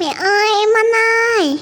Mẹ ơi, em ăn ơi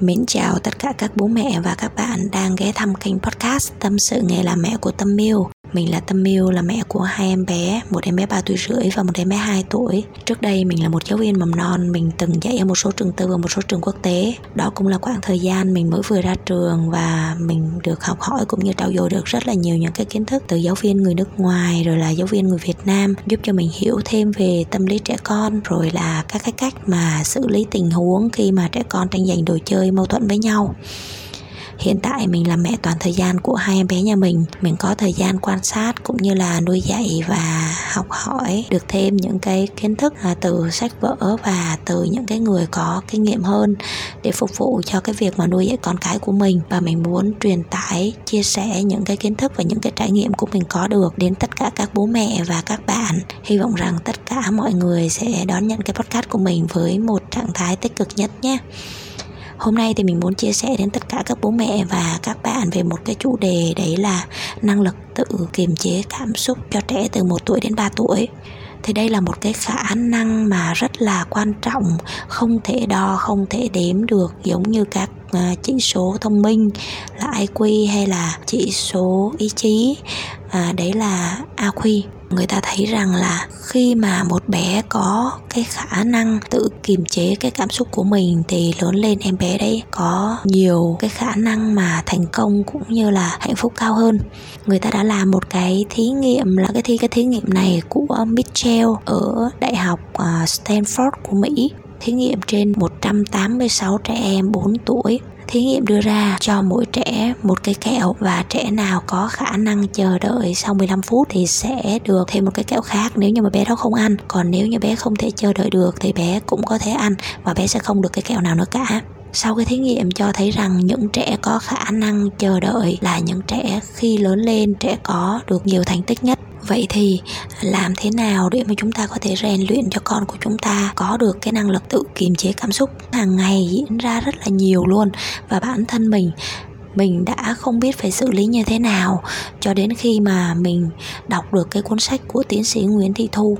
Mến chào tất cả các bố mẹ và các bạn đang ghé thăm kênh podcast Tâm sự nghề làm mẹ của Tâm Miêu. Mình là Tâm miu là mẹ của hai em bé, một em bé 3 tuổi rưỡi và một em bé 2 tuổi. Trước đây mình là một giáo viên mầm non, mình từng dạy ở một số trường tư và một số trường quốc tế. Đó cũng là khoảng thời gian mình mới vừa ra trường và mình được học hỏi cũng như trau dồi được rất là nhiều những cái kiến thức từ giáo viên người nước ngoài rồi là giáo viên người Việt Nam giúp cho mình hiểu thêm về tâm lý trẻ con rồi là các cái cách mà xử lý tình huống khi mà trẻ con tranh giành đồ chơi mâu thuẫn với nhau hiện tại mình là mẹ toàn thời gian của hai em bé nhà mình. Mình có thời gian quan sát cũng như là nuôi dạy và học hỏi được thêm những cái kiến thức à, từ sách vở và từ những cái người có kinh nghiệm hơn để phục vụ cho cái việc mà nuôi dạy con cái của mình. Và mình muốn truyền tải, chia sẻ những cái kiến thức và những cái trải nghiệm của mình có được đến tất cả các bố mẹ và các bạn. Hy vọng rằng tất cả mọi người sẽ đón nhận cái podcast của mình với một trạng thái tích cực nhất nhé. Hôm nay thì mình muốn chia sẻ đến tất cả các bố mẹ và các bạn về một cái chủ đề đấy là năng lực tự kiềm chế cảm xúc cho trẻ từ 1 tuổi đến 3 tuổi. Thì đây là một cái khả năng mà rất là quan trọng không thể đo không thể đếm được giống như các à, chỉ số thông minh là IQ hay là chỉ số ý chí. À, đấy là AQ người ta thấy rằng là khi mà một bé có cái khả năng tự kiềm chế cái cảm xúc của mình thì lớn lên em bé đấy có nhiều cái khả năng mà thành công cũng như là hạnh phúc cao hơn. Người ta đã làm một cái thí nghiệm là cái thi, cái thí nghiệm này của Mitchell ở đại học à, Stanford của Mỹ. Thí nghiệm trên 186 trẻ em 4 tuổi thí nghiệm đưa ra cho mỗi trẻ một cái kẹo và trẻ nào có khả năng chờ đợi sau 15 phút thì sẽ được thêm một cái kẹo khác. Nếu như mà bé đó không ăn, còn nếu như bé không thể chờ đợi được thì bé cũng có thể ăn và bé sẽ không được cái kẹo nào nữa cả. Sau cái thí nghiệm cho thấy rằng những trẻ có khả năng chờ đợi là những trẻ khi lớn lên, trẻ có được nhiều thành tích nhất vậy thì làm thế nào để mà chúng ta có thể rèn luyện cho con của chúng ta có được cái năng lực tự kiềm chế cảm xúc? Hàng ngày diễn ra rất là nhiều luôn và bản thân mình mình đã không biết phải xử lý như thế nào cho đến khi mà mình đọc được cái cuốn sách của tiến sĩ Nguyễn Thị Thu.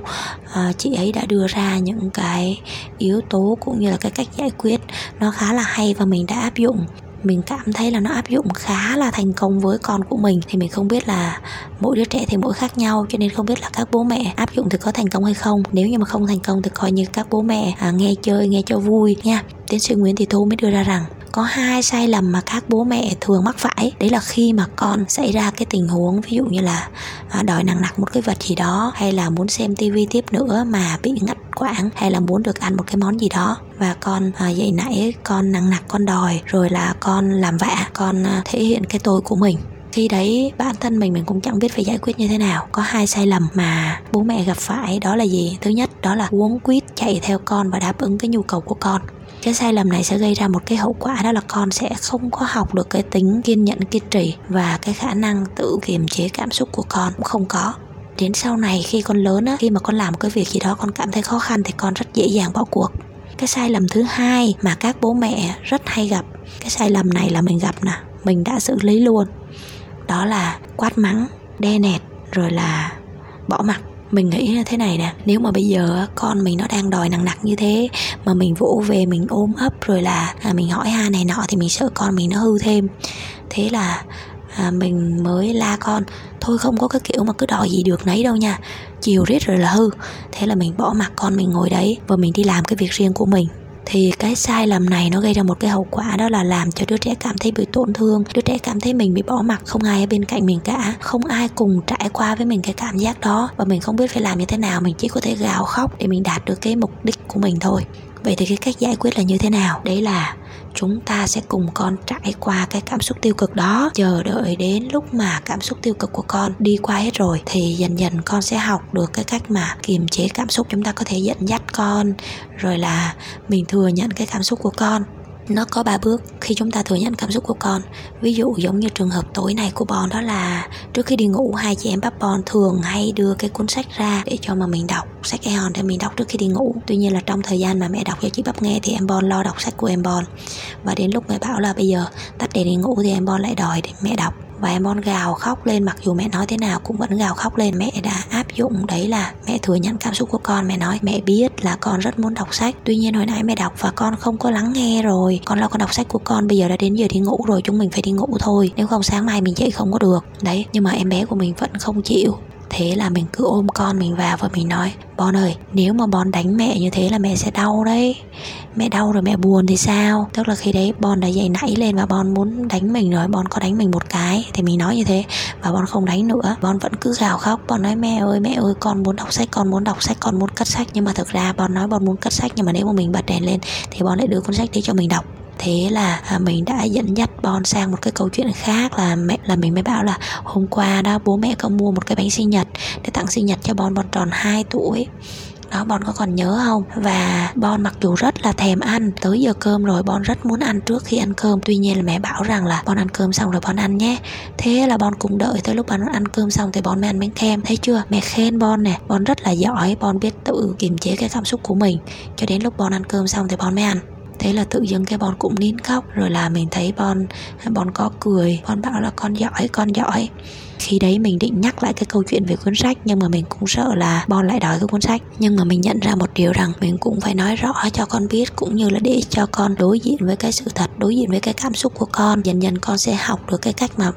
À, chị ấy đã đưa ra những cái yếu tố cũng như là cái cách giải quyết nó khá là hay và mình đã áp dụng mình cảm thấy là nó áp dụng khá là thành công với con của mình. Thì mình không biết là mỗi đứa trẻ thì mỗi khác nhau cho nên không biết là các bố mẹ áp dụng thì có thành công hay không. Nếu như mà không thành công thì coi như các bố mẹ à, nghe chơi nghe cho vui nha. Tiến sĩ nguyễn thị thu mới đưa ra rằng có hai sai lầm mà các bố mẹ thường mắc phải. Đấy là khi mà con xảy ra cái tình huống ví dụ như là à, đòi nặng nặc một cái vật gì đó hay là muốn xem tivi tiếp nữa mà bị ngắt quãng hay là muốn được ăn một cái món gì đó và con à, dậy nãy con nặng nặc con đòi rồi là con làm vạ con à, thể hiện cái tôi của mình. Khi đấy bản thân mình mình cũng chẳng biết phải giải quyết như thế nào. Có hai sai lầm mà bố mẹ gặp phải đó là gì? Thứ nhất đó là uống quýt chạy theo con và đáp ứng cái nhu cầu của con. Cái sai lầm này sẽ gây ra một cái hậu quả đó là con sẽ không có học được cái tính kiên nhẫn kiên trì và cái khả năng tự kiềm chế cảm xúc của con cũng không có. Đến sau này khi con lớn á khi mà con làm một cái việc gì đó con cảm thấy khó khăn thì con rất dễ dàng bỏ cuộc cái sai lầm thứ hai mà các bố mẹ rất hay gặp cái sai lầm này là mình gặp nè mình đã xử lý luôn. Đó là quát mắng đe nẹt rồi là bỏ mặt mình nghĩ là thế này nè nếu mà bây giờ con mình nó đang đòi nặng nặc như thế mà mình vỗ về mình ôm ấp rồi là à, mình hỏi ha này nọ thì mình sợ con mình nó hư thêm. Thế là à, mình mới la con. Thôi không có cái kiểu mà cứ đòi gì được nấy đâu nha. Chiều riết rồi là hư. Thế là mình bỏ mặt con mình ngồi đấy và mình đi làm cái việc riêng của mình. Thì cái sai lầm này nó gây ra một cái hậu quả đó là làm cho đứa trẻ cảm thấy bị tổn thương. Đứa trẻ cảm thấy mình bị bỏ mặc không ai ở bên cạnh mình cả. Không ai cùng trải qua với mình cái cảm giác đó. Và mình không biết phải làm như thế nào. Mình chỉ có thể gào khóc để mình đạt được cái mục đích của mình thôi. Vậy thì cái cách giải quyết là như thế nào? Đấy là chúng ta sẽ cùng con trải qua cái cảm xúc tiêu cực đó. Chờ đợi đến lúc mà cảm xúc tiêu cực của con đi qua hết rồi thì dần dần con sẽ học được cái cách mà kiềm chế cảm xúc. Chúng ta có thể dẫn dắt con, rồi là mình thừa nhận cái cảm xúc của con nó có ba bước khi chúng ta thừa nhận cảm xúc của con. Ví dụ giống như trường hợp tối nay của Bon, đó là trước khi đi ngủ, hai chị em bắp Bon thường hay đưa cái cuốn sách ra để cho mà mình đọc, sách Eon để mình đọc trước khi đi ngủ. Tuy nhiên là trong thời gian mà mẹ đọc cho chị bắp nghe thì em Bon lo đọc sách của em Bon. Và đến lúc mẹ bảo là bây giờ tắt để đi ngủ thì em Bon lại đòi để mẹ đọc và em bon gào khóc lên, mặc dù mẹ nói thế nào cũng vẫn gào khóc lên. Mẹ đã áp dụng đấy là mẹ thừa nhận cảm xúc của con. Mẹ nói, mẹ biết là con rất muốn đọc sách. Tuy nhiên hồi nãy mẹ đọc và con không có lắng nghe rồi. Con lo con đọc sách của con, bây giờ đã đến giờ đi ngủ rồi, chúng mình phải đi ngủ thôi. Nếu không, sáng mai mình dậy không có được. Đấy, nhưng mà em bé của mình vẫn không chịu thế là mình cứ ôm con mình vào và mình nói, Bon ơi, nếu mà Bon đánh mẹ như thế là mẹ sẽ đau đấy. Mẹ đau rồi mẹ buồn thì sao? Tức là khi đấy Bon đã dậy nảy lên và Bon muốn đánh mình rồi, Bon có đánh mình một cái Thì mình nói như thế Và Bon không đánh nữa. Bon vẫn cứ gào khóc, Bon nói, mẹ ơi mẹ ơi, con muốn đọc sách, Con muốn đọc sách, con muốn cất sách. Nhưng mà thực ra Bon nói Bon muốn cất sách Nhưng mà nếu mà mình bật đèn lên Thì Bon lại đưa cuốn sách đấy cho mình đọc thế là à, mình đã dẫn dắt Bon sang một cái câu chuyện khác là mẹ, là mình mới bảo là hôm qua đó, bố mẹ có mua một cái bánh sinh nhật để tặng sinh nhật cho Bon. Bon tròn 2 tuổi. Đó, Bon có còn nhớ không? Và Bon mặc dù rất là thèm ăn, tới giờ cơm rồi Bon rất muốn ăn trước khi ăn cơm. Tuy nhiên là mẹ bảo rằng là Bon ăn cơm xong rồi Bon ăn nhé. Thế là Bon cũng đợi tới lúc Bon ăn cơm xong thì Bon mới ăn bánh kem. Thấy chưa? Mẹ khen Bon nè. Bon rất là giỏi. Bon biết tự kiềm chế cái cảm xúc của mình. Cho đến lúc Bon ăn cơm xong thì Bon mới ăn thế là tự dưng cái bon cũng nín khóc, rồi là mình thấy bon bon có cười bon bảo là con giỏi con giỏi. Khi đấy mình định nhắc lại cái câu chuyện về cuốn sách, nhưng mà mình cũng sợ là bon lại đòi cái cuốn sách. Nhưng mà mình nhận ra một điều rằng mình cũng phải nói rõ cho con biết, cũng như là để cho con đối diện với cái sự thật, đối diện với cái cảm xúc của con. Dần dần con sẽ học được cái cách mà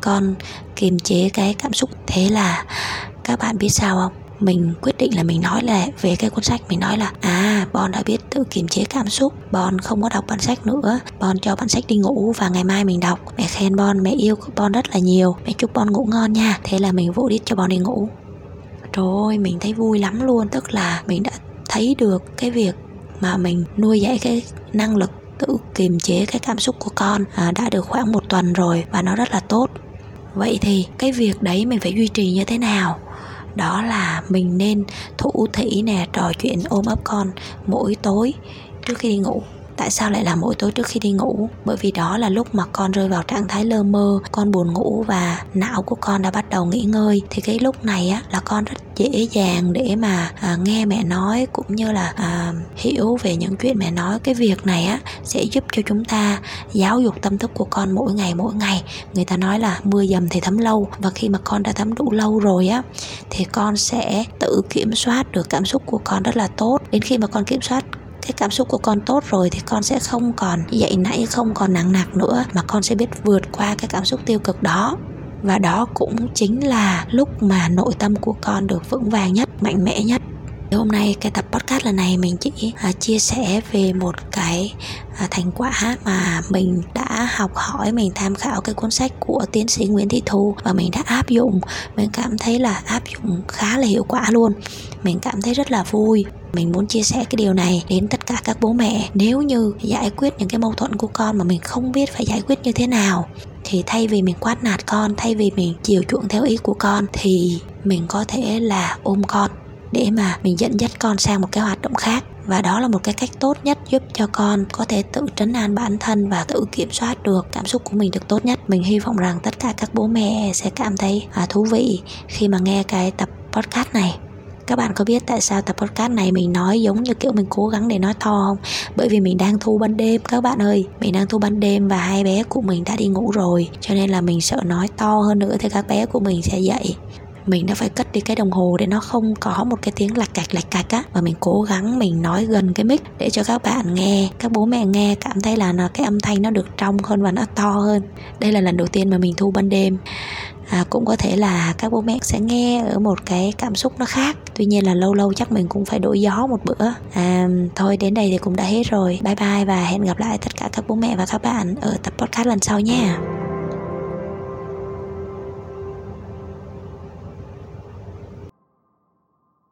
con kiềm chế cái cảm xúc. Thế là các bạn biết sao không? Mình quyết định là mình nói là về cái cuốn sách, mình nói là à Bon đã biết tự kiềm chế cảm xúc. Bon không có đọc bản sách nữa. Bon cho bản sách đi ngủ và ngày mai mình đọc. Mẹ khen Bon mẹ yêu Bon rất là nhiều. Mẹ chúc Bon ngủ ngon nha. Thế là mình vô đít cho Bon đi ngủ. Trời ơi mình thấy vui lắm luôn. Tức là mình đã thấy được cái việc mà mình nuôi dạy cái năng lực tự kiềm chế cái cảm xúc của con à, đã được khoảng một tuần rồi và nó rất là tốt. Vậy thì cái việc đấy mình phải duy trì như thế nào? Đó là mình nên thủ thỉ nè, trò chuyện ôm ấp con mỗi tối trước khi đi ngủ tại sao lại là mỗi tối trước khi đi ngủ? Bởi vì đó là lúc mà con rơi vào trạng thái lơ mơ con buồn ngủ và não của con đã bắt đầu nghỉ ngơi. Thì cái lúc này á là con rất dễ dàng để mà à, nghe mẹ nói cũng như là à, hiểu về những chuyện mẹ nói. Cái việc này á sẽ giúp cho chúng ta giáo dục tâm thức của con mỗi ngày mỗi ngày. Người ta nói là mưa dầm thì thấm lâu và khi mà con đã thấm đủ lâu rồi á thì con sẽ tự kiểm soát được cảm xúc của con rất là tốt. Đến khi mà con kiểm soát cái cảm xúc của con tốt rồi thì con sẽ không còn dậy nãy không còn nặng nặc nữa mà con sẽ biết vượt qua cái cảm xúc tiêu cực đó. Và đó cũng chính là lúc mà nội tâm của con được vững vàng nhất mạnh mẽ nhất. Hôm nay cái tập podcast lần này mình chỉ à, chia sẻ về một cái à, thành quả mà mình đã học hỏi mình tham khảo cái cuốn sách của tiến sĩ Nguyễn Thị Thu và mình đã áp dụng. Mình cảm thấy là áp dụng khá là hiệu quả luôn. Mình cảm thấy rất là vui mình muốn chia sẻ cái điều này đến tất cả các bố mẹ. Nếu như giải quyết những cái mâu thuẫn của con mà mình không biết phải giải quyết như thế nào thì thay vì mình quát nạt con thay vì mình chiều chuộng theo ý của con thì mình có thể là ôm con để mà mình dẫn dắt con sang một cái hoạt động khác. Và đó là một cái cách tốt nhất giúp cho con có thể tự trấn an bản thân và tự kiểm soát được cảm xúc của mình được tốt nhất. Mình hy vọng rằng tất cả các bố mẹ sẽ cảm thấy à, thú vị khi mà nghe cái tập podcast này các bạn có biết tại sao tập podcast này mình nói giống như kiểu mình cố gắng để nói to không? Bởi vì mình đang thu ban đêm, các bạn ơi. Mình đang thu ban đêm và hai bé của mình đã đi ngủ rồi. Cho nên là mình sợ nói to hơn nữa thì các bé của mình sẽ dậy. Mình đã phải cất đi cái đồng hồ để nó không có một cái tiếng lạch cạch lạch cạch á. Và mình cố gắng mình nói gần cái mic để cho các bạn nghe, các bố mẹ nghe, cảm thấy là nó, cái âm thanh nó được trong hơn và nó to hơn. Đây là lần đầu tiên mà mình thu ban đêm à, cũng có thể là các bố mẹ sẽ nghe ở một cái cảm xúc nó khác. Tuy nhiên là lâu lâu chắc mình cũng phải đổi gió một bữa. À, thôi đến đây thì cũng đã hết rồi. Bye bye và hẹn gặp lại tất cả các bố mẹ và các bạn ở tập podcast lần sau nha.